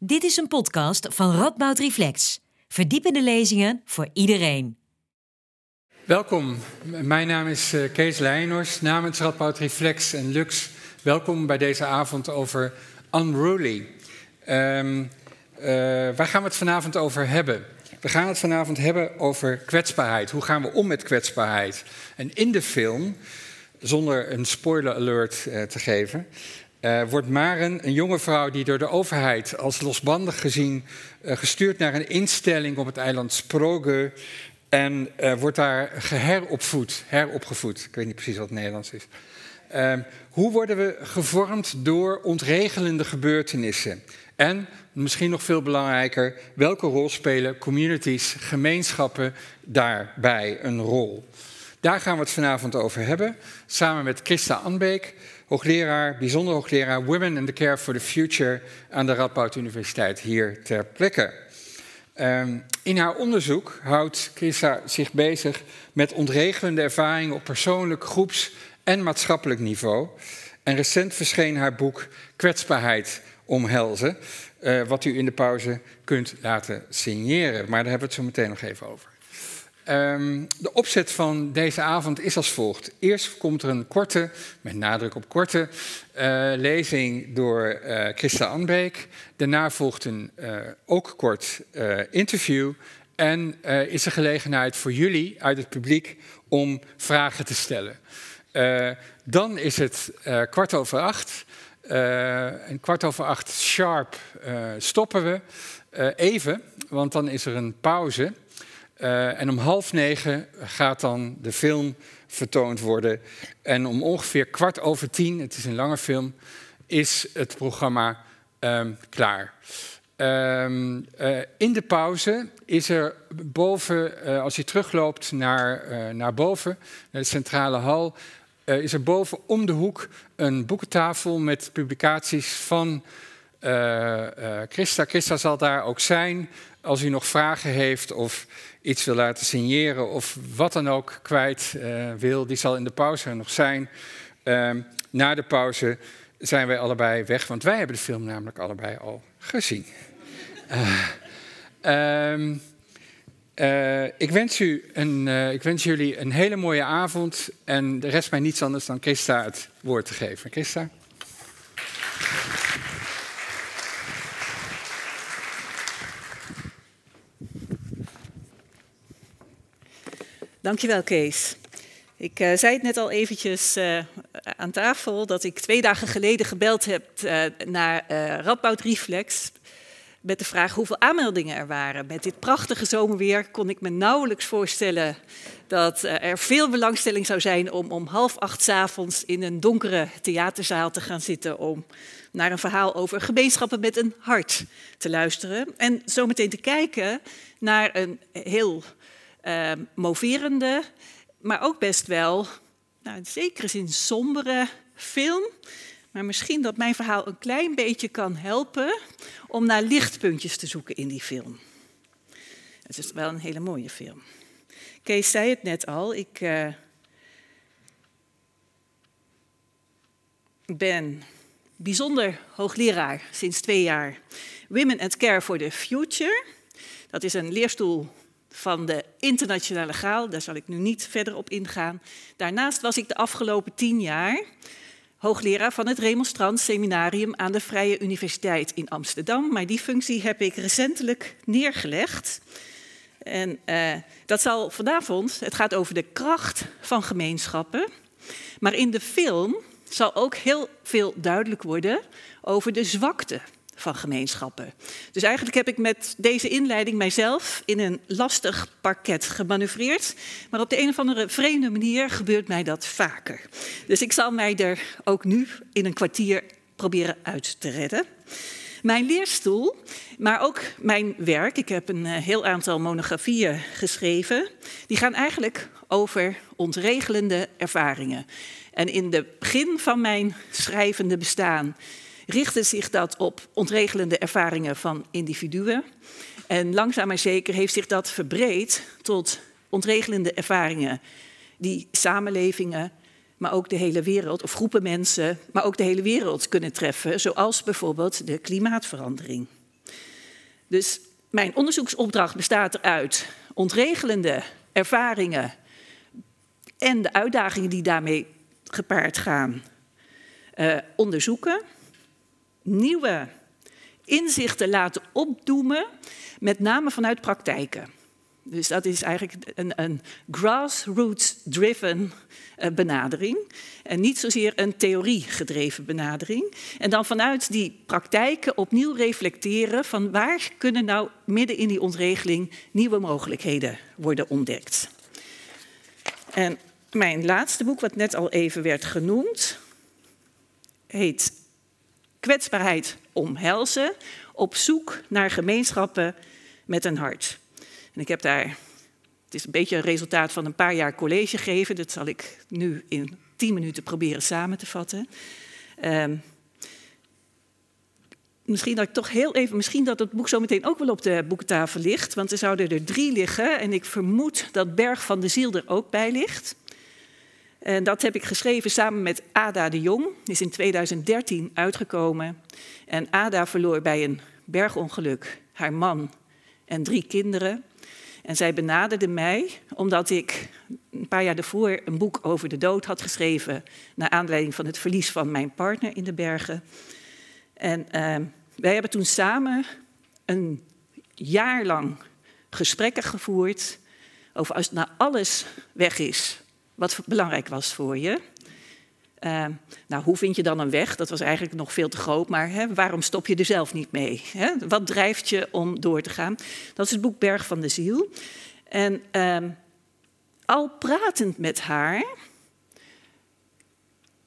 Dit is een podcast van Radboud Reflex. Verdiepende lezingen voor iedereen. Welkom, mijn naam is eh, Kees Leijnors, namens Radboud Reflex en Lux. Welkom bij deze avond over Unruly. Um, uh, waar gaan we het vanavond over hebben? We gaan het vanavond hebben over kwetsbaarheid. Hoe gaan we om met kwetsbaarheid? En in de film, zonder een spoiler alert uh, te geven, uh, wordt Maren een jonge vrouw die door de overheid als losbandig gezien uh, gestuurd naar een instelling op het eiland Sprogge en uh, wordt daar geheropvoed, heropgevoed. Ik weet niet precies wat het Nederlands is. hoe worden we gevormd door ontregelende gebeurtenissen? En misschien nog veel belangrijker, welke rol spelen communities, gemeenschappen daarbij een rol? Daar gaan we het vanavond over hebben, samen met Christa Anbeek, hoogleraar, bijzonder hoogleraar Women in the Care for the Future aan de Radboud Universiteit hier ter plekke. Um, in haar onderzoek houdt Christa zich bezig met ontregelende ervaringen op persoonlijk, groeps- en maatschappelijk niveau. En recent verscheen haar boek Kwetsbaarheid omhelzen, uh, wat u in de pauze kunt laten signeren. Maar daar hebben we het zo meteen nog even over. Um, de opzet van deze avond is als volgt. Eerst komt er een korte, met nadruk op korte, uh, lezing door uh, Christa Anbeek. Daarna volgt een uh, ook kort interview. En is er gelegenheid voor jullie uit het publiek om vragen te stellen. dan is het kwart over acht. en kwart over acht sharp stoppen we even, want dan is er een pauze. Uh, en om half negen gaat dan de film vertoond worden. En om ongeveer kwart over tien, het is een lange film, is het programma um, klaar. Um, uh, in de pauze is er boven, uh, als je terugloopt naar, naar boven, naar de centrale hal, is er boven om de hoek een boekentafel met publicaties van Christa. Christa zal daar ook zijn. Als u nog vragen heeft of iets wil laten signeren of wat dan ook kwijt uh, wil, die zal in de pauze nog zijn. Uh, na de pauze zijn wij allebei weg, want wij hebben de film namelijk allebei al gezien. Uh, ik, wens u een, ik wens jullie een hele mooie avond en de rest mij niets anders dan Christa het woord te geven. Christa? Dankjewel, Kees. Ik uh, zei het net al eventjes uh, aan tafel dat ik twee dagen geleden gebeld heb uh, naar Radboud Reflex met de vraag hoeveel aanmeldingen er waren. Met dit prachtige zomerweer kon ik me nauwelijks voorstellen dat er veel belangstelling zou zijn om om half acht s avonds in een donkere theaterzaal te gaan zitten om naar een verhaal over gemeenschappen met een hart te luisteren en zometeen te kijken naar een heel uh, moverende, maar ook best wel, nou, in zekere zin sombere film. Maar misschien dat mijn verhaal een klein beetje kan helpen om naar lichtpuntjes te zoeken in die film. Het is wel een hele mooie film. Kees zei het net al, ik uh, ben bijzonder hoogleraar sinds twee jaar Women and Care for the Future. Dat is een leerstoel van de internationale graal. Daar zal ik nu niet verder op ingaan. Daarnaast was ik de afgelopen tien jaar hoogleraar van het Remonstrant Seminarium aan de Vrije Universiteit in Amsterdam. Maar die functie heb ik recentelijk neergelegd. En uh, dat zal vanavond, het gaat over de kracht van gemeenschappen. Maar in de film zal ook heel veel duidelijk worden over de zwakte van gemeenschappen. Dus eigenlijk heb ik met deze inleiding mijzelf in een lastig parket gemanoeuvreerd. Maar op de een of andere vreemde manier gebeurt mij dat vaker. Dus ik zal mij er ook nu in een kwartier proberen uit te redden. Mijn leerstoel, maar ook mijn werk, ik heb een eh, heel aantal monografieën geschreven, die gaan eigenlijk over ontregelende ervaringen. En in het begin van mijn schrijvende bestaan richtte zich dat op ontregelende ervaringen van individuen. En langzaam maar zeker heeft zich dat verbreed tot ontregelende ervaringen die samenlevingen, maar ook de hele wereld, of groepen mensen, maar ook de hele wereld kunnen treffen, zoals bijvoorbeeld de klimaatverandering. Dus mijn onderzoeksopdracht bestaat eruit ontregelende ervaringen en de uitdagingen die daarmee gepaard gaan uh, onderzoeken, nieuwe inzichten laten opdoemen, met name vanuit praktijken. Dus dat is eigenlijk een, een grassroots-driven uh, benadering. En niet zozeer een theorie-gedreven benadering. En dan vanuit die praktijken opnieuw reflecteren van waar kunnen nou midden in die ontregeling nieuwe mogelijkheden worden ontdekt. En mijn laatste boek, wat net al even werd genoemd, heet Kwetsbaarheid omhelzen, op zoek naar gemeenschappen met een hart. En ik heb daar, het is een beetje een resultaat van een paar jaar college geven, dat zal ik nu in tien minuten proberen samen te vatten. Um, misschien dat ik toch heel even, misschien dat het boek zo meteen ook wel op de boekentafel ligt, want er zouden er drie liggen en ik vermoed dat Berg van de Ziel er ook bij ligt. En dat heb ik geschreven samen met Ada de Jong. Die is in 2013 uitgekomen. En Ada verloor bij een bergongeluk haar man en drie kinderen. En zij benaderde mij omdat ik een paar jaar daarvoor een boek over de dood had geschreven. Naar aanleiding van het verlies van mijn partner in de bergen. En uh, wij hebben toen samen een jaar lang gesprekken gevoerd over als nou alles weg is wat belangrijk was voor je. Uh, nou, hoe vind je dan een weg? Dat was eigenlijk nog veel te groot, maar hè, waarom stop je er zelf niet mee? Hè? Wat drijft je om door te gaan? Dat is het boek Berg van de Ziel. En uh, al pratend met haar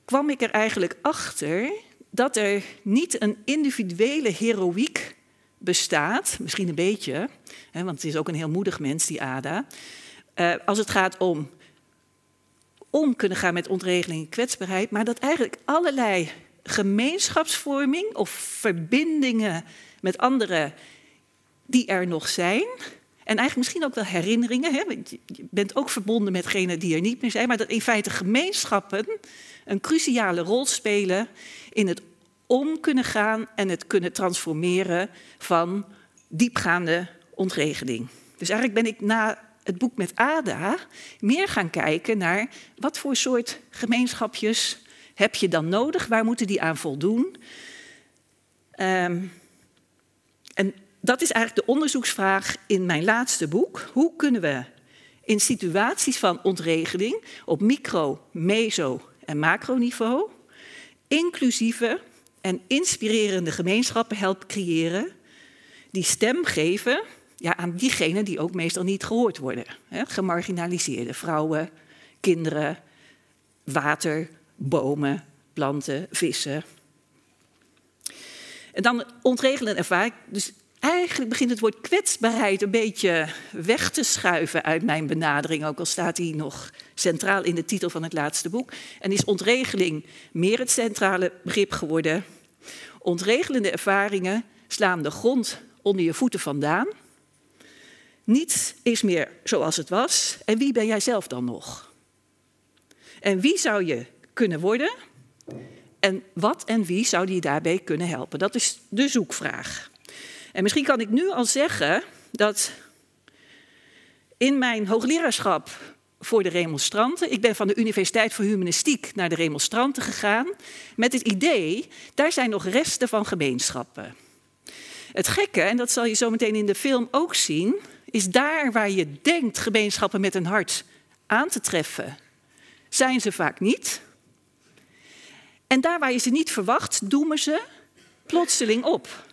kwam ik er eigenlijk achter dat er niet een individuele heroïek bestaat, misschien een beetje, hè, want het is ook een heel moedig mens, die Ada, uh, als het gaat om om kunnen gaan met ontregeling en kwetsbaarheid, maar dat eigenlijk allerlei gemeenschapsvorming of verbindingen met anderen die er nog zijn, en eigenlijk misschien ook wel herinneringen, hè, want je bent ook verbonden met die er niet meer zijn, maar dat in feite gemeenschappen een cruciale rol spelen in het om kunnen gaan en het kunnen transformeren van diepgaande ontregeling. Dus eigenlijk ben ik na het boek met Ada meer gaan kijken naar wat voor soort gemeenschapjes heb je dan nodig, waar moeten die aan voldoen. Um, en dat is eigenlijk de onderzoeksvraag in mijn laatste boek. Hoe kunnen we in situaties van ontregeling op micro, meso en macroniveau inclusieve en inspirerende gemeenschappen helpen creëren die stem geven ja, aan diegenen die ook meestal niet gehoord worden. Hè? Gemarginaliseerde vrouwen, kinderen, water, bomen, planten, vissen. En dan ontregelen ervaring. Dus eigenlijk begint het woord kwetsbaarheid een beetje weg te schuiven uit mijn benadering, ook al staat hij nog centraal in de titel van het laatste boek. En is ontregeling meer het centrale begrip geworden. Ontregelende ervaringen slaan de grond onder je voeten vandaan niets is meer zoals het was. En wie ben jij zelf dan nog? En wie zou je kunnen worden? En wat en wie zou je daarbij kunnen helpen? Dat is de zoekvraag. En misschien kan ik nu al zeggen dat in mijn hoogleraarschap voor de remonstranten, ik ben van de Universiteit voor Humanistiek naar de remonstranten gegaan, met het idee, daar zijn nog resten van gemeenschappen. Het gekke, en dat zal je zo meteen in de film ook zien, is daar waar je denkt gemeenschappen met een hart aan te treffen, zijn ze vaak niet. En daar waar je ze niet verwacht, doemen ze plotseling op.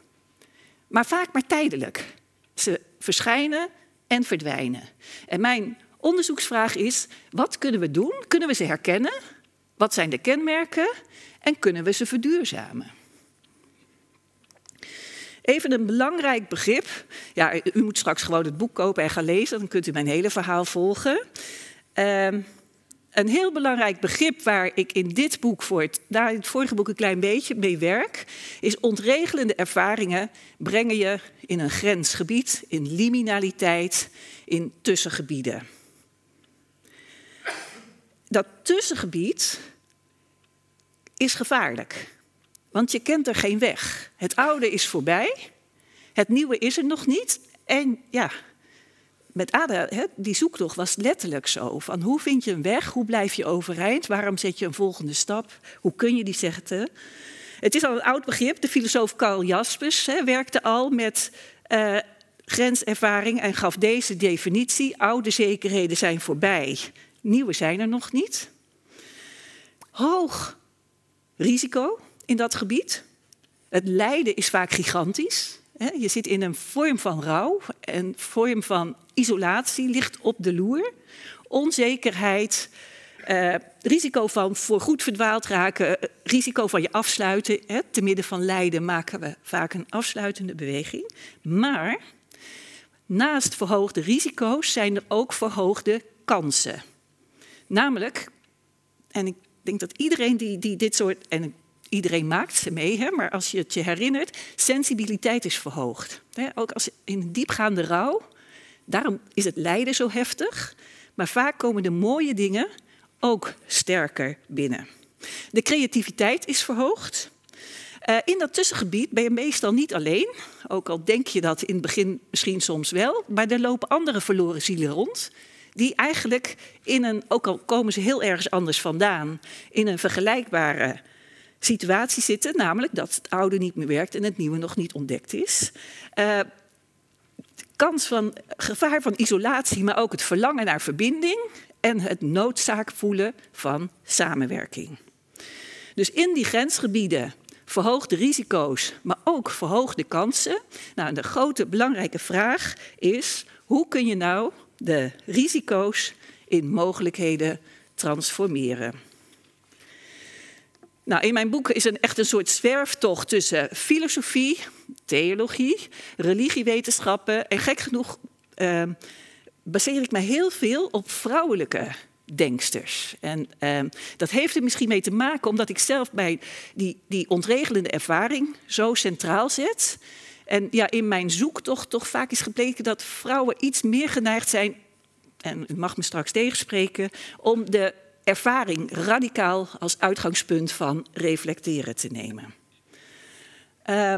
Maar vaak maar tijdelijk. Ze verschijnen en verdwijnen. En mijn onderzoeksvraag is: wat kunnen we doen? Kunnen we ze herkennen? Wat zijn de kenmerken? En kunnen we ze verduurzamen? Even een belangrijk begrip. Ja, u moet straks gewoon het boek kopen en gaan lezen, dan kunt u mijn hele verhaal volgen. Uh, een heel belangrijk begrip waar ik in dit boek voor het, het vorige boek een klein beetje mee werk, is ontregelende ervaringen brengen je in een grensgebied, in liminaliteit, in tussengebieden. Dat tussengebied is gevaarlijk. Want je kent er geen weg. Het oude is voorbij. Het nieuwe is er nog niet. En ja, met Ada, hè, die zoektocht was letterlijk zo. Van hoe vind je een weg? Hoe blijf je overeind? Waarom zet je een volgende stap? Hoe kun je die zetten? Het is al een oud begrip. De filosoof Karl Jaspers hè, werkte al met uh, grenservaring en gaf deze definitie. Oude zekerheden zijn voorbij. Nieuwe zijn er nog niet. Hoog risico in dat gebied. Het lijden is vaak gigantisch. Je zit in een vorm van rouw, een vorm van isolatie ligt op de loer. Onzekerheid, uh, risico van voorgoed verdwaald raken, eh, risico van je afsluiten. Hè. Te midden van lijden maken we vaak een afsluitende beweging. Maar naast verhoogde risico's zijn er ook verhoogde kansen. Namelijk, en ik denk dat iedereen die, die dit soort, en iedereen maakt ze mee, hè, maar als je het je herinnert, sensibiliteit is verhoogd. Ook als in diepgaande rouw, daarom is het lijden zo heftig, maar vaak komen de mooie dingen ook sterker binnen. De creativiteit is verhoogd. Uh, in dat tussengebied ben je meestal niet alleen, ook al denk je dat in het begin misschien soms wel, maar er lopen andere verloren zielen rond, die eigenlijk in een, ook al komen ze heel ergens anders vandaan, in een vergelijkbare situatie zitten, namelijk dat het oude niet meer werkt en het nieuwe nog niet ontdekt is. Uh, kans van gevaar van isolatie, maar ook het verlangen naar verbinding en het noodzaak voelen van samenwerking. Dus in die grensgebieden verhoogde risico's, maar ook verhoogde kansen. Nou, de grote belangrijke vraag is: hoe kun je nou de risico's in mogelijkheden transformeren? Nou, in mijn boek is een echt een soort zwerftocht tussen filosofie, theologie, religiewetenschappen en gek genoeg uh, baseer ik me heel veel op vrouwelijke denksters. En uh, dat heeft er misschien mee te maken omdat ik zelf bij die, die ontregelende ervaring zo centraal zet. En ja, in mijn zoektocht toch vaak is gebleken dat vrouwen iets meer geneigd zijn, en u mag me straks tegenspreken, om de ervaring radicaal als uitgangspunt van reflecteren te nemen. Uh,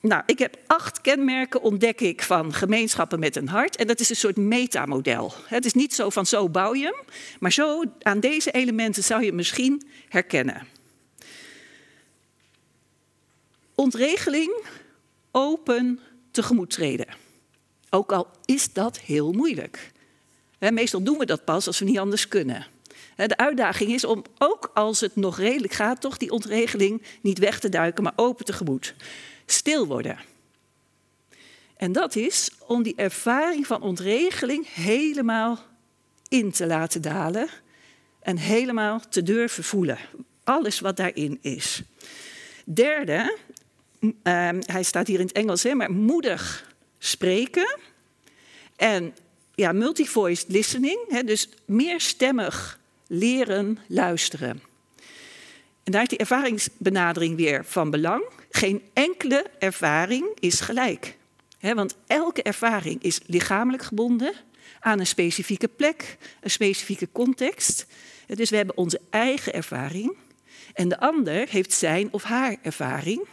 nou, ik heb acht kenmerken ontdek ik van gemeenschappen met een hart. En dat is een soort metamodel. Het is niet zo van zo bouw je hem, maar zo aan deze elementen zou je misschien herkennen. Ontregeling, open tegemoet treden. Ook al is dat heel moeilijk. Meestal doen we dat pas als we niet anders kunnen. De uitdaging is om, ook als het nog redelijk gaat, toch die ontregeling niet weg te duiken, maar open tegemoet stil worden. En dat is om die ervaring van ontregeling helemaal in te laten dalen en helemaal te durven voelen. Alles wat daarin is. Derde, uh, hij staat hier in het Engels, hè, maar moedig spreken. En ja, multivoice listening, hè, dus meerstemmig leren luisteren. En daar is die ervaringsbenadering weer van belang. Geen enkele ervaring is gelijk. want elke ervaring is lichamelijk gebonden aan een specifieke plek, een specifieke context. Dus we hebben onze eigen ervaring en de ander heeft zijn of haar ervaring.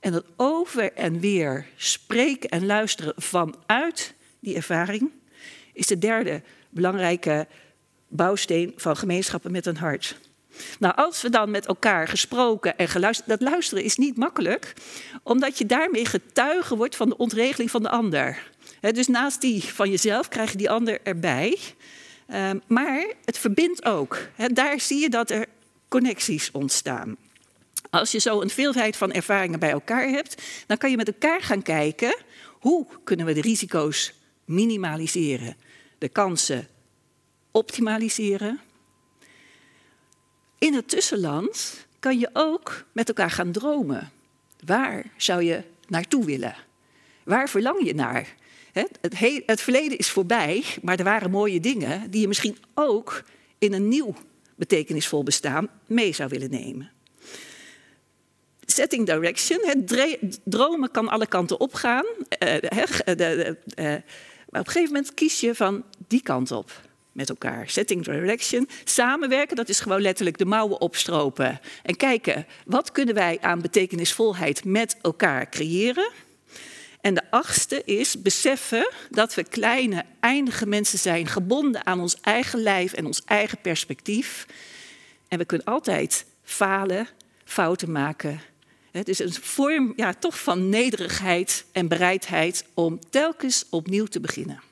En dat over en weer spreken en luisteren vanuit die ervaring is de derde belangrijke bouwsteen van gemeenschappen met een hart. Nou, als we dan met elkaar gesproken en geluisterd, dat luisteren is niet makkelijk, omdat je daarmee getuige wordt van de ontregeling van de ander. dus naast die van jezelf krijg je die ander erbij. Ehm, maar het verbindt ook. daar zie je dat er connecties ontstaan. Als je zo een veelheid van ervaringen bij elkaar hebt, dan kan je met elkaar gaan kijken hoe kunnen we de risico's minimaliseren, de kansen optimaliseren in het tussenland kan je ook met elkaar gaan dromen. Waar zou je naartoe willen? Waar verlang je naar? Het, het, verleden is voorbij, maar er waren mooie dingen die je misschien ook in een nieuw betekenisvol bestaan mee zou willen nemen. Setting direction, het dromen kan alle kanten opgaan. Uh, maar op een gegeven moment kies je van die kant op met elkaar. Setting direction. Samenwerken, dat is gewoon letterlijk de mouwen opstropen. En kijken, wat kunnen wij aan betekenisvolheid met elkaar creëren? En de achtste is beseffen dat we kleine, eindige mensen zijn, gebonden aan ons eigen lijf en ons eigen perspectief. En we kunnen altijd falen, fouten maken. Het is een vorm ja, toch van nederigheid en bereidheid om telkens opnieuw te beginnen.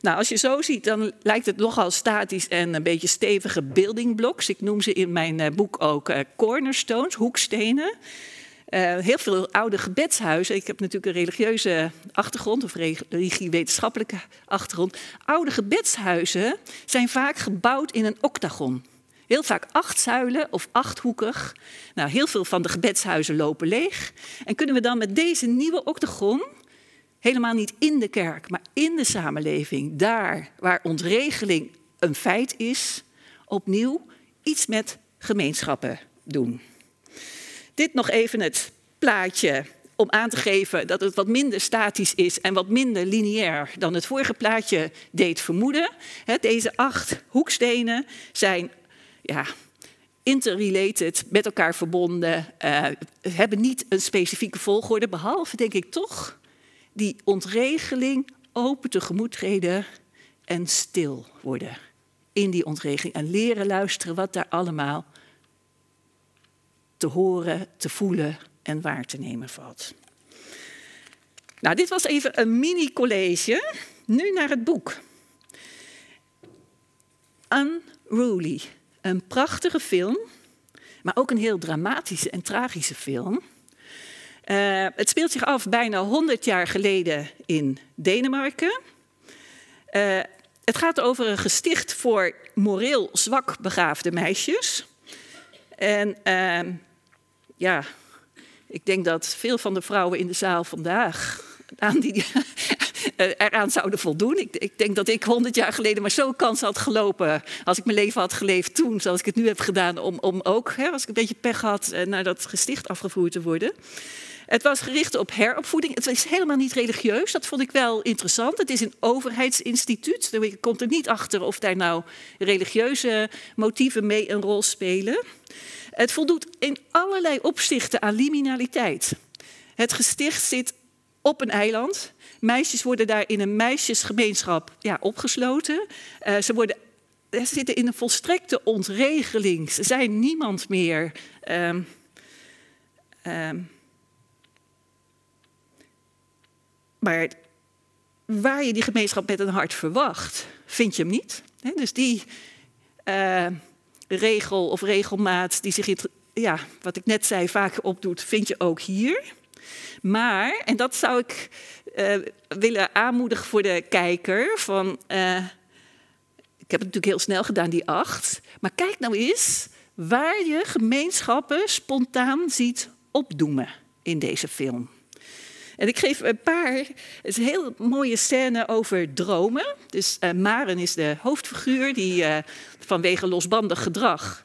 Nou, als je zo ziet, dan lijkt het nogal statisch en een beetje stevige building blocks. Ik noem ze in mijn eh, boek ook uh, cornerstones, hoekstenen. Uh, heel veel oude gebedshuizen. Ik heb natuurlijk een religieuze achtergrond, of religiewetenschappelijke achtergrond. Oude gebedshuizen zijn vaak gebouwd in een octagon. Heel vaak acht zuilen of achthoekig. Nou, heel veel van de gebedshuizen lopen leeg. En kunnen we dan met deze nieuwe octagon, helemaal niet in de kerk, maar in de samenleving, daar waar ontregeling een feit is, opnieuw iets met gemeenschappen doen. Dit nog even het plaatje om aan te geven dat het wat minder statisch is en wat minder lineair dan het vorige plaatje deed vermoeden. Deze acht hoekstenen zijn ja, interrelated, met elkaar verbonden, uh, hebben niet een specifieke volgorde, behalve denk ik toch die ontregeling open tegemoet treden en stil worden in die ontregeling en leren luisteren wat daar allemaal te horen, te voelen en waar te nemen valt. Nou, dit was even een mini-college. Nu naar het boek. Unruly. Een prachtige film, maar ook een heel dramatische en tragische film. Uh, het speelt zich af bijna 100 jaar geleden in Denemarken. Uh, het gaat over een gesticht voor moreel zwak begaafde meisjes. En uh, ja, ik denk dat veel van de vrouwen in de zaal vandaag aan die, eraan zouden voldoen. Ik, ik, denk dat ik honderd jaar geleden maar zo'n kans had gelopen. als ik mijn leven had geleefd toen, zoals ik het nu heb gedaan. om, om ook, hè, als ik een beetje pech had, eh, naar dat gesticht afgevoerd te worden. Het was gericht op heropvoeding. Het is helemaal niet religieus. Dat vond ik wel interessant. Het is een overheidsinstituut. Je komt er niet achter of daar nou religieuze motieven mee een rol spelen. Het voldoet in allerlei opzichten aan liminaliteit. Het gesticht zit op een eiland. Meisjes worden daar in een meisjesgemeenschap ja, opgesloten. Uh, ze, worden, ze zitten in een volstrekte ontregeling. Ze zijn niemand meer. Um, maar waar je die gemeenschap met een hart verwacht, vind je hem niet. dus die uh, regel of regelmaat die zich, ja, wat ik net zei, vaak opdoet, vind je ook hier. Maar, en dat zou ik uh, willen aanmoedigen voor de kijker, van, uh, ik heb het natuurlijk heel snel gedaan, die acht. Maar kijk nou eens waar je gemeenschappen spontaan ziet opdoemen in deze film. En ik geef een paar, het is een heel mooie scène over dromen. Dus uh, Maren is de hoofdfiguur die uh, vanwege losbandig gedrag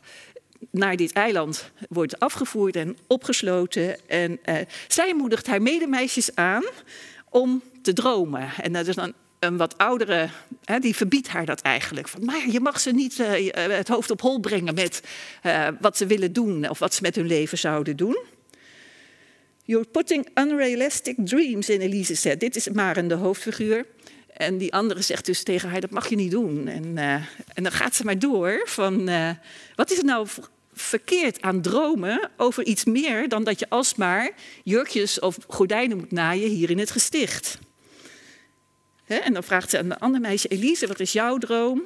naar dit eiland wordt afgevoerd en opgesloten. En uh, zij moedigt haar medemeisjes aan om te dromen. En dat is dan een wat oudere, hè, die verbiedt haar dat eigenlijk. Van, maar je mag ze niet het hoofd op hol brengen met wat ze willen doen of wat ze met hun leven zouden doen. You're putting unrealistic dreams in, Elise zegt. Dit is Maren, de hoofdfiguur. En die andere zegt dus tegen haar, dat mag je niet doen. En, uh, en dan gaat ze maar door van, uh, wat is er nou verkeerd aan dromen over iets meer dan dat je alsmaar jurkjes of gordijnen moet naaien hier in het gesticht. En dan vraagt ze aan de andere meisje, Elise, wat is jouw droom?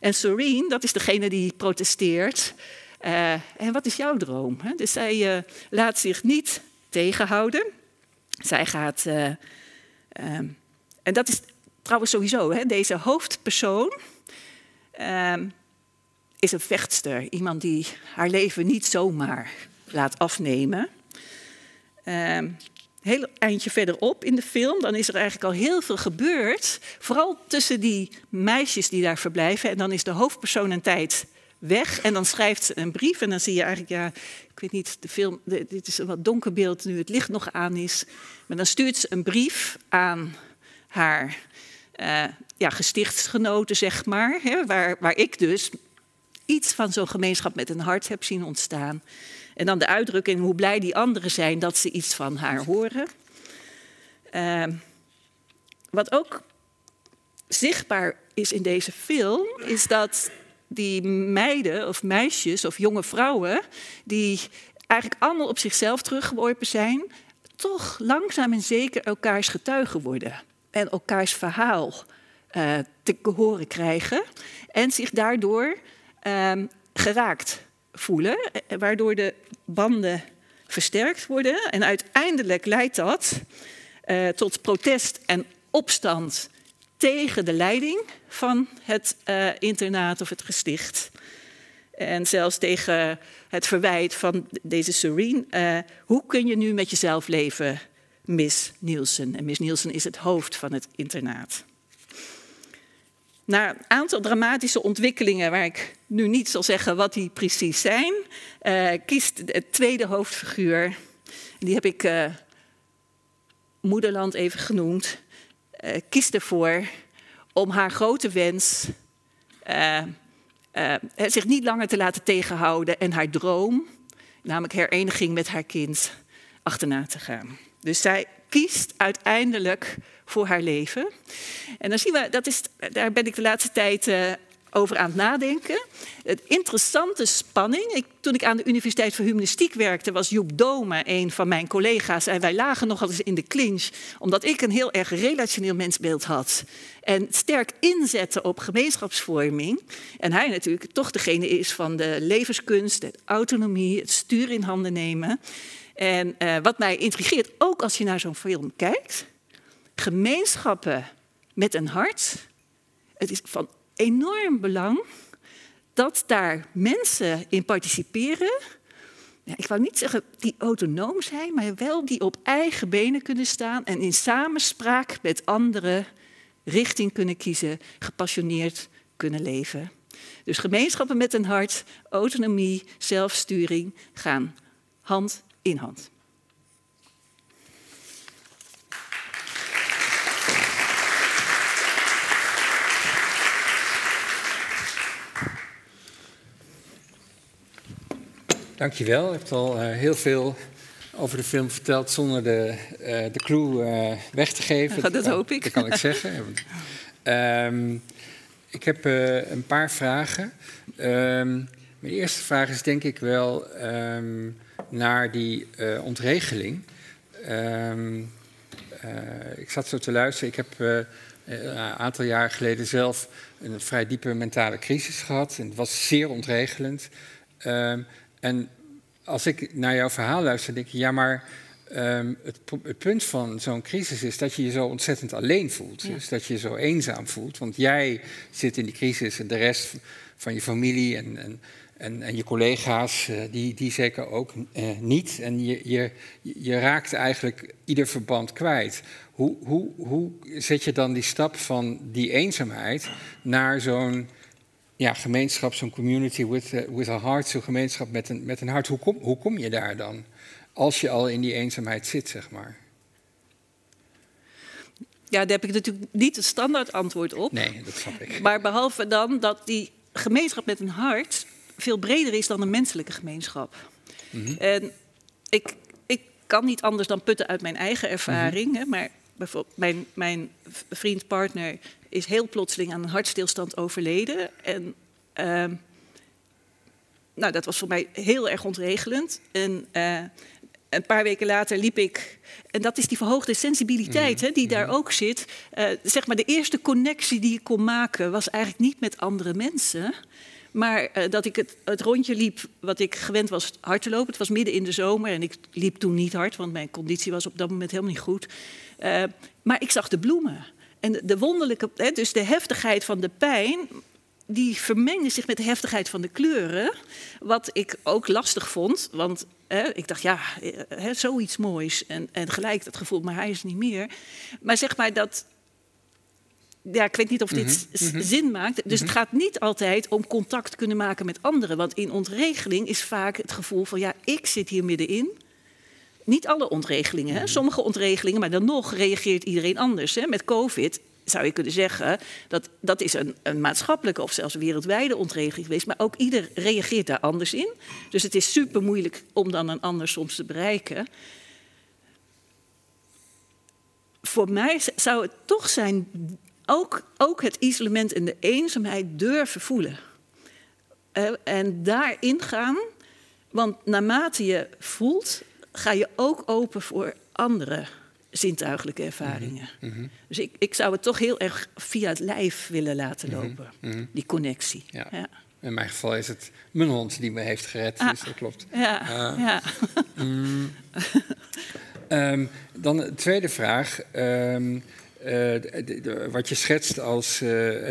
En Serene, dat is degene die protesteert. Uh, en wat is jouw droom? Dus zij laat zich niet tegenhouden. Zij gaat. Uh, en dat is trouwens sowieso, hè, deze hoofdpersoon ehm, is een vechtster. Iemand die haar leven niet zomaar laat afnemen. Um, heel eindje verderop in de film, dan is er eigenlijk al heel veel gebeurd. Vooral tussen die meisjes die daar verblijven. En dan is de hoofdpersoon een tijd weg. En dan schrijft ze een brief. En dan zie je eigenlijk, ja, ik weet niet, de film, dit is een wat donker beeld nu het licht nog aan is. Maar dan stuurt ze een brief aan haar uh, ja, gestichtsgenoten, zeg maar. Hè, waar, waar ik dus iets van zo'n gemeenschap met een hart heb zien ontstaan. En dan de uitdrukking hoe blij die anderen zijn dat ze iets van haar horen. ehm, wat ook zichtbaar is in deze film, is dat die meiden of meisjes of jonge vrouwen, die eigenlijk allemaal op zichzelf teruggeworpen zijn, toch langzaam en zeker elkaars getuigen worden. En elkaars verhaal uh, te horen krijgen. En zich daardoor uh, geraakt voelen, eh, waardoor de banden versterkt worden. En uiteindelijk leidt dat tot protest en opstand tegen de leiding van het uh, internaat of het gesticht. En zelfs tegen het verwijt van deze Serene. Uh, hoe kun je nu met jezelf leven, Miss Nielsen? En Miss Nielsen is het hoofd van het internaat. Na een aantal dramatische ontwikkelingen, waar ik nu niet zal zeggen wat die precies zijn, uh, kiest het tweede hoofdfiguur. Die heb ik Moederland even genoemd. Uh, kiest ervoor om haar grote wens zich niet langer te laten tegenhouden en haar droom, namelijk hereniging met haar kind, achterna te gaan. Dus zij kiest uiteindelijk voor haar leven. En dan zien we, dat is, daar ben ik de laatste tijd over aan het nadenken. Het interessante spanning. Ik, toen ik aan de Universiteit voor Humanistiek werkte, was Joep Dome een van mijn collega's. En wij lagen nog eens in de clinch, omdat ik een heel erg relationeel mensbeeld had. En sterk inzetten op gemeenschapsvorming. En hij natuurlijk toch degene is van de levenskunst, de autonomie, het stuur in handen nemen. En uh, wat mij intrigeert, ook als je naar zo'n film kijkt, gemeenschappen met een hart. Het is van enorm belang dat daar mensen in participeren. Ja, ik wou niet zeggen die autonoom zijn, maar wel die op eigen benen kunnen staan en in samenspraak met anderen richting kunnen kiezen, gepassioneerd kunnen leven. Dus gemeenschappen met een hart, autonomie, zelfsturing gaan hand in hand. Dankjewel. Je hebt al uh, heel veel over de film verteld zonder de, uh, de clue uh, weg te geven. Ja, dat hoop ik. Dat kan ik zeggen. um, ik heb een paar vragen. Um, mijn eerste vraag is denk ik wel um, naar die ontregeling. ik zat zo te luisteren. Ik heb een aantal jaar geleden zelf een vrij diepe mentale crisis gehad. En het was zeer ontregelend. Um, en als ik naar jouw verhaal luister, denk ik, ja, maar um, het, het, punt van zo'n crisis is dat je je zo ontzettend alleen voelt. Ja. Dus dat je je zo eenzaam voelt. Want jij zit in die crisis en de rest van je familie en, en, en, en je collega's, uh, die, die zeker ook uh, niet. En je, je, je raakt eigenlijk ieder verband kwijt. Hoe, hoe, hoe zet je dan die stap van die eenzaamheid naar zo'n ja, gemeenschap, zo'n community with, uh, with a heart, zo'n gemeenschap met een, met een hart. Hoe kom, hoe kom je daar dan? Als je al in die eenzaamheid zit, zeg maar. Ja, daar heb ik natuurlijk niet het standaard antwoord op. Nee, dat snap ik. Maar behalve dan dat die gemeenschap met een hart veel breder is dan een menselijke gemeenschap. Mm -hmm. En ik, ik kan niet anders dan putten uit mijn eigen ervaring. Mm -hmm. hè, maar bijvoorbeeld mijn, mijn vriend, partner is heel plotseling aan een hartstilstand overleden. En uh, nou, dat was voor mij heel erg ontregelend. En uh, een paar weken later liep ik. En dat is die verhoogde sensibiliteit mm. hè, die mm. daar ook zit. Uh, zeg maar, de eerste connectie die ik kon maken was eigenlijk niet met andere mensen. Maar uh, dat ik het, het, rondje liep wat ik gewend was hard te lopen. Het was midden in de zomer en ik liep toen niet hard, want mijn conditie was op dat moment helemaal niet goed. Uh, maar ik zag de bloemen. En de wonderlijke, hè, dus de heftigheid van de pijn, die vermengde zich met de heftigheid van de kleuren. Wat ik ook lastig vond, want hè, ik dacht, ja, hè, zoiets moois. En, en gelijk dat gevoel, maar hij is niet meer. Maar zeg maar dat. Ja, ik weet niet of dit mm -hmm. zin maakt. Dus mm -hmm. het gaat niet altijd om contact kunnen maken met anderen. Want in ontregeling is vaak het gevoel van, ja, ik zit hier middenin. Niet alle ontregelingen, hè? sommige ontregelingen, maar dan nog reageert iedereen anders. Hè? Met COVID zou je kunnen zeggen dat dat is een, een maatschappelijke of zelfs wereldwijde ontregeling geweest, maar ook ieder reageert daar anders in. Dus het is super moeilijk om dan een ander soms te bereiken. voor mij zou het toch zijn ook, ook het isolement en de eenzaamheid durven voelen. Uh, en daarin gaan, want naarmate je voelt, ga je ook open voor andere zintuigelijke ervaringen. Mm -hmm. Dus ik, ik zou het toch heel erg via het lijf willen laten mhm. lopen, mm -hmm. die connectie. Ja. ja. In mijn geval is het mijn hond die me heeft gered, ah, dus dat klopt. Ja, uh, ja. Mm, um, dan de tweede vraag. Um, de, wat je schetst als.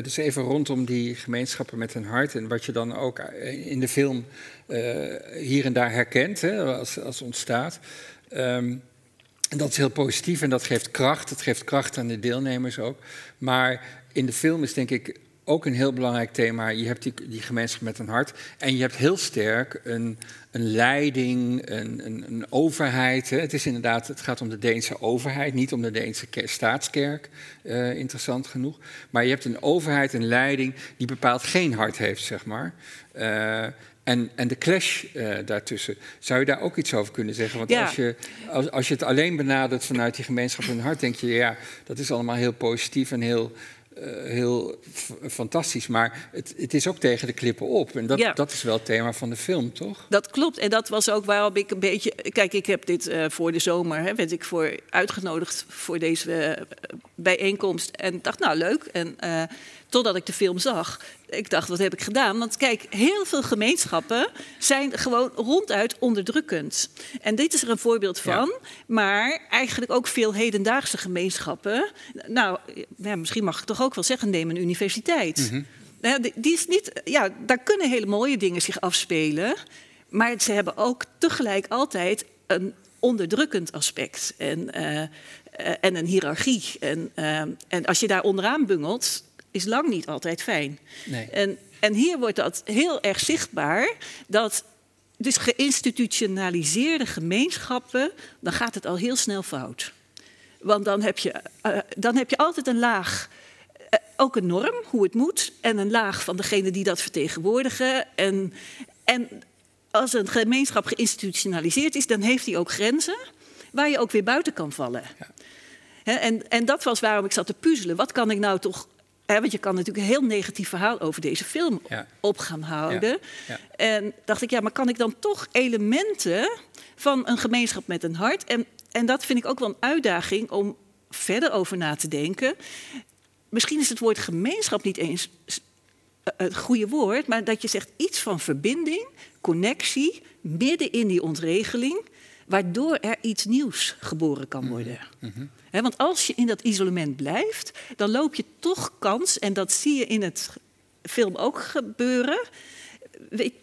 Is even rondom die gemeenschappen met een hart. En wat je dan ook in de film hier en daar herkent, hè, als, als ontstaat. Um, en dat is heel positief en dat geeft kracht. Het geeft kracht aan de deelnemers ook. Maar in de film is denk ik ook een heel belangrijk thema. Je hebt die, die gemeenschap met een hart. En je hebt heel sterk een, een leiding, een, een, een overheid. Hè. Het is inderdaad, het gaat om de Deense overheid, niet om de Deense staatskerk. Uh, interessant genoeg. Maar je hebt een overheid, een leiding, die bepaald geen hart heeft, zeg maar. Uh, en, en de clash uh, daartussen. Zou je daar ook iets over kunnen zeggen? Want ja. als, je, als, als je het alleen benadert vanuit die gemeenschap in hart, denk je, ja, dat is allemaal heel positief en heel, uh, heel fantastisch. Maar het, het, is ook tegen de klippen op. En dat, ja. dat is wel het thema van de film, toch? Dat klopt. En dat was ook waarom ik een beetje. Kijk, ik heb dit uh, voor de zomer, hè, werd ik voor uitgenodigd voor deze bijeenkomst. En dacht, nou leuk. En totdat ik de film zag. Ik dacht, wat heb ik gedaan? Want kijk, heel veel gemeenschappen zijn gewoon ronduit onderdrukkend. En dit is er een voorbeeld van. Ja. Maar eigenlijk ook veel hedendaagse gemeenschappen. Nou, ja, misschien mag ik toch ook wel zeggen, neem een universiteit. Mm -hmm. die is niet, ja, daar kunnen hele mooie dingen zich afspelen. Maar ze hebben ook tegelijk altijd een onderdrukkend aspect. En, uh, en een hiërarchie. En, uh, en als je daar onderaan bungelt, is lang niet altijd fijn. Nee. En, en hier wordt dat heel erg zichtbaar. Dat dus geïnstitutionaliseerde gemeenschappen, dan gaat het al heel snel fout. Want dan heb je, uh, dan heb je altijd een laag, uh, ook een norm, hoe het moet, en een laag van degene die dat vertegenwoordigen. En, en als een gemeenschap geïnstitutionaliseerd is, dan heeft hij ook grenzen waar je ook weer buiten kan vallen. Ja. En, en dat was waarom ik zat te puzzelen. Wat kan ik nou toch want je kan natuurlijk een heel negatief verhaal over deze film ja. op gaan houden. Ja. Ja. En dacht ik, ja, maar kan ik dan toch elementen van een gemeenschap met een hart? En, en dat vind ik ook wel een uitdaging om verder over na te denken. Misschien is het woord gemeenschap niet eens het goede woord, maar dat je zegt iets van verbinding, connectie, midden in die ontregeling, waardoor er iets nieuws geboren kan worden. Mm -hmm. He, want als je in dat isolement blijft, dan loop je toch kans, en dat zie je in het film ook gebeuren.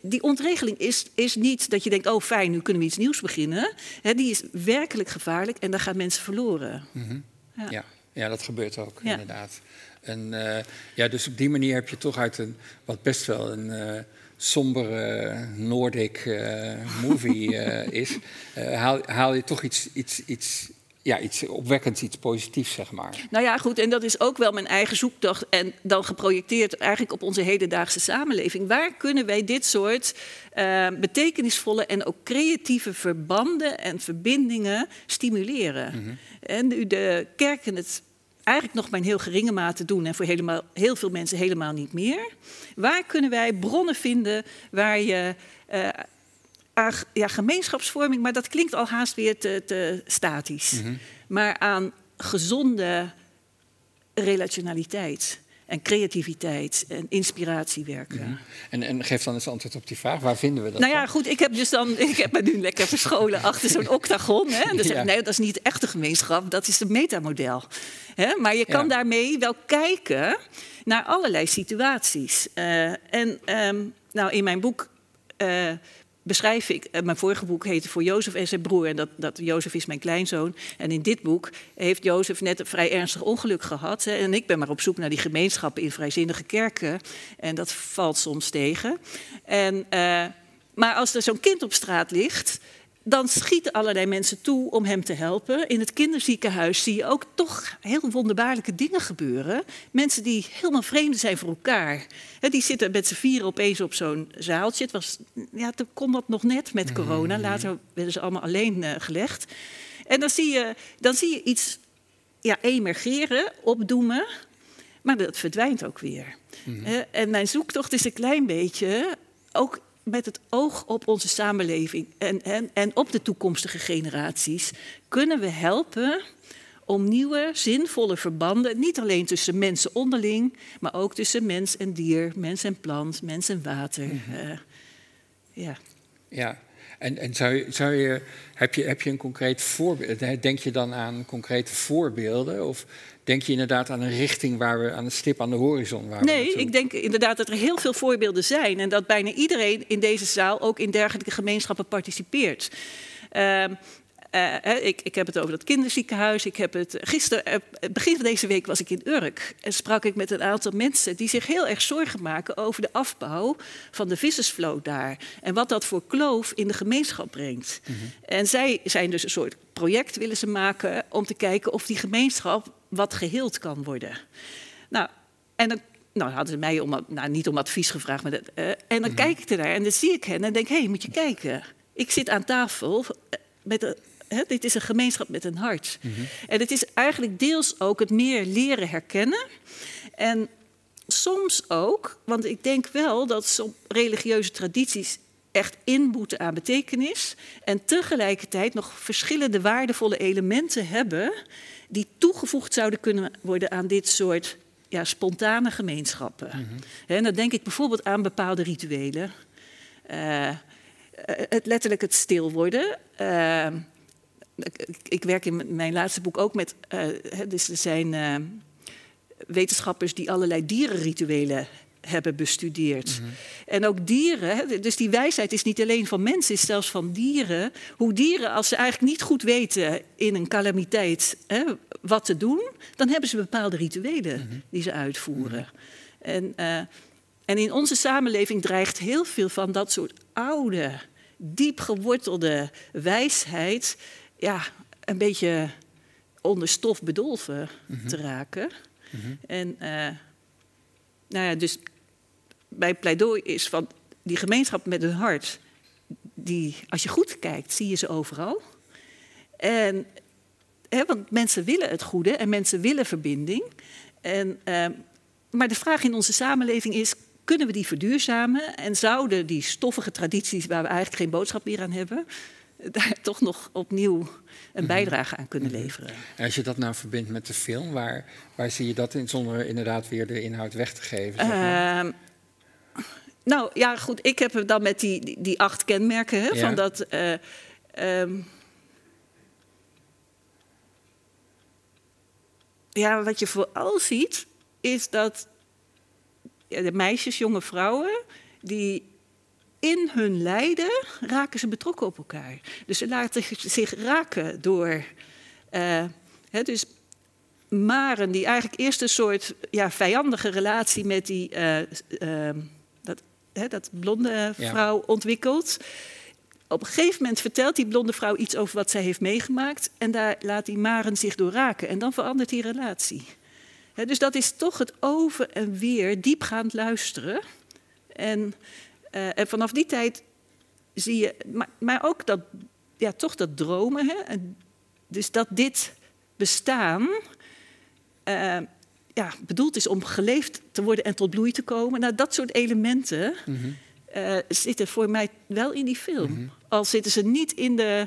Die ontregeling is, is niet dat je denkt, oh fijn, nu kunnen we iets nieuws beginnen. He, die is werkelijk gevaarlijk en daar gaan mensen verloren. Mm -hmm. ja. ja. Ja, dat gebeurt ook, ja. inderdaad. En uh, ja, dus op die manier heb je toch uit een, wat best wel een uh, sombere Nordic uh, movie is, haal, haal je toch iets, iets, iets ja, iets opwekkends, iets positiefs, zeg maar. Nou ja, goed, en dat is ook wel mijn eigen zoektocht. En dan geprojecteerd eigenlijk op onze hedendaagse samenleving. Waar kunnen wij dit soort uh, betekenisvolle en ook creatieve verbanden en verbindingen stimuleren? Mhm. En nu de kerken het eigenlijk nog maar in heel geringe mate doen en voor helemaal, heel veel mensen helemaal niet meer. Waar kunnen wij bronnen vinden waar je uh, aan ja, gemeenschapsvorming, maar dat klinkt al haast weer te, te statisch. Mhm. Maar aan gezonde relationaliteit en creativiteit en inspiratie werken. Mhm. En, en geef dan eens antwoord op die vraag, waar vinden we dat Nou ja, dan? goed, ik heb, dus dan, ik heb me nu lekker verscholen achter zo'n octagon. Hè. En dan zeg ik, nee, dat is niet de echte gemeenschap, dat is een metamodel. Hè. Maar je kan Ja. daarmee wel kijken naar allerlei situaties. Eh, en ehm, nou, in mijn boek... eh, beschrijf ik, eh, mijn vorige boek heette Voor Jozef en zijn broer. En dat, dat Jozef is mijn kleinzoon. En in dit boek heeft Jozef net een vrij ernstig ongeluk gehad. Hè, en ik ben maar op zoek naar die gemeenschappen in vrijzinnige kerken. En dat valt soms tegen. En, eh, maar als er zo'n kind op straat ligt, dan schieten allerlei mensen toe om hem te helpen. In het kinderziekenhuis zie je ook toch heel wonderbaarlijke dingen gebeuren. Mensen die helemaal vreemd zijn voor elkaar. Die zitten met z'n vieren opeens op zo'n zaaltje. Het was, ja, toen kon dat nog net met corona. Later werden ze allemaal alleen eh, gelegd. En dan zie, je, dan zie je iets ja, emergeren, opdoemen, maar dat verdwijnt ook weer. Eh, en mijn zoektocht is een klein beetje ook met het oog op onze samenleving en, en, en op de toekomstige generaties kunnen we helpen om nieuwe, zinvolle verbanden, niet alleen tussen mensen onderling, maar ook tussen mens en dier, mens en plant, mens en water. eh, ja. Ja, en, en zou je, zou je, heb, je, heb je een concreet voorbeeld? Denk je dan aan concrete voorbeelden? Of denk je inderdaad aan een richting waar we aan een stip aan de horizon waar we Nee, ik denk inderdaad dat er heel veel voorbeelden zijn en dat bijna iedereen in deze zaal ook in dergelijke gemeenschappen participeert. Ehm, eh, ik, ik heb het over dat kinderziekenhuis. Ik heb het gisteren, eh, begin van deze week was ik in Urk en sprak ik met een aantal mensen die zich heel erg zorgen maken over de afbouw van de vissersvloot daar en wat dat voor kloof in de gemeenschap brengt. En zij zijn dus een soort project willen ze maken om te kijken of die gemeenschap wat geheeld kan worden. Nou, en dan nou, hadden ze mij om, nou, niet om advies gevraagd. Maar dat, eh, en dan kijk ik ernaar en dan zie ik hen en denk... hé, hey, moet je kijken. Ik zit aan tafel eh, met een... hè, dit is een gemeenschap met een hart. En het is eigenlijk deels ook het meer leren herkennen. En soms ook, want ik denk wel dat soms religieuze tradities echt inboeten aan betekenis. En tegelijkertijd nog verschillende waardevolle elementen hebben. Die toegevoegd zouden kunnen worden aan dit soort ja, spontane gemeenschappen. En dan denk ik bijvoorbeeld aan bepaalde rituelen. Eh, eh, het letterlijk het stil worden. Eh, ik, ik werk in mijn laatste boek ook met. hè, dus er zijn wetenschappers die allerlei dierenrituelen hebben bestudeerd. En ook dieren, dus die wijsheid is niet alleen van mensen, is zelfs van dieren. Hoe dieren, als ze eigenlijk niet goed weten in een calamiteit hè, wat te doen, dan hebben ze bepaalde rituelen die ze uitvoeren. En, eh, en in onze samenleving dreigt heel veel van dat soort oude, diep gewortelde wijsheid, ja, een beetje onder stof bedolven te raken. En eh, nou ja, dus mijn pleidooi is van die gemeenschap met een hart, die, als je goed kijkt, zie je ze overal. En, hè, want mensen willen het goede en mensen willen verbinding. En, eh, maar de vraag in onze samenleving is, kunnen we die verduurzamen? En zouden die stoffige tradities, waar we eigenlijk geen boodschap meer aan hebben, daar toch nog opnieuw een bijdrage aan kunnen leveren? En als je dat nou verbindt met de film, waar, waar zie je dat in zonder inderdaad weer de inhoud weg te geven? zeg maar? Ehm, nou ja, goed. Ik heb het dan met die, die, die acht kenmerken. Hè, Ja. Van dat. eh, ehm, ja, wat je vooral ziet, is dat ja, de meisjes, jonge vrouwen, die in hun lijden raken ze betrokken op elkaar. Dus ze laten zich raken door. eh, hè, dus Maren, die eigenlijk eerst een soort ja, vijandige relatie met die eh, ehm, hè, dat blonde Ja. vrouw ontwikkelt. Op een gegeven moment vertelt die blonde vrouw iets over wat zij heeft meegemaakt. En daar laat die Maren zich door raken. En dan verandert die relatie. Hè, dus dat is toch het over en weer diepgaand luisteren. En, eh, en vanaf die tijd zie je, maar, maar ook dat, ja, toch dat dromen. Hè? En dus dat dit bestaan eh, ja, bedoeld is om geleefd te worden en tot bloei te komen. Nou, dat soort elementen Mhm. eh, zitten voor mij wel in die film. Al zitten ze niet in de.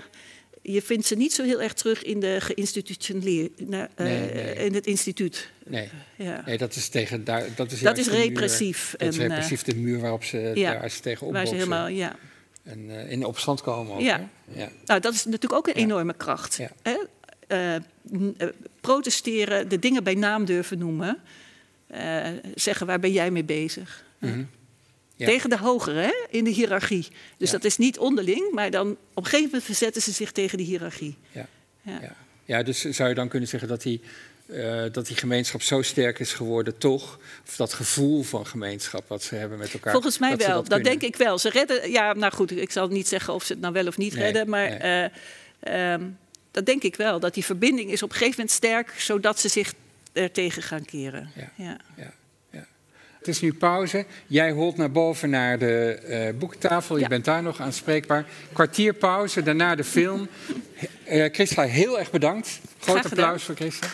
Je vindt ze niet zo heel erg terug in de geïnstitutioneerd. Nee, nee. In het instituut. Nee, Ja. nee, dat is tegen daar. Dat is, Dat is de muur- repressief. Dat is eh, repressief de muur waarop ze ja, daar ze tegen waar ze opboksen. helemaal, ja. En eh, in opstand komen ook. Ja. Nou, dat is natuurlijk ook een enorme kracht. Hè? Eh, eh, protesteren, de dingen bij naam durven noemen. Eh, zeggen, waar ben jij mee bezig? Mhm. Ja. Tegen de hogere, hè? in de hiërarchie. Dus Ja. dat is niet onderling, maar dan op een gegeven moment verzetten ze zich tegen die hiërarchie. Ja. Ja. Ja. dus zou je dan kunnen zeggen dat die, eh, dat die gemeenschap zo sterk is geworden, toch? Of dat gevoel van gemeenschap wat ze hebben met elkaar. Volgens mij dat wel, dat, denk ik wel. Ze redden, ja, nou goed, ik zal niet zeggen of ze het nou wel of niet Nee, redden, maar nee. eh, ehm, dat denk ik wel. Dat die verbinding is op een gegeven moment sterk, zodat ze zich er tegen gaan keren. Ja. Ja. Ja, ja. Het is nu pauze. Jij holt naar boven naar de eh, boekentafel. Je bent daar nog aanspreekbaar. Kwartier pauze, daarna de film. Christa, heel erg bedankt. Groot applaus voor Christa.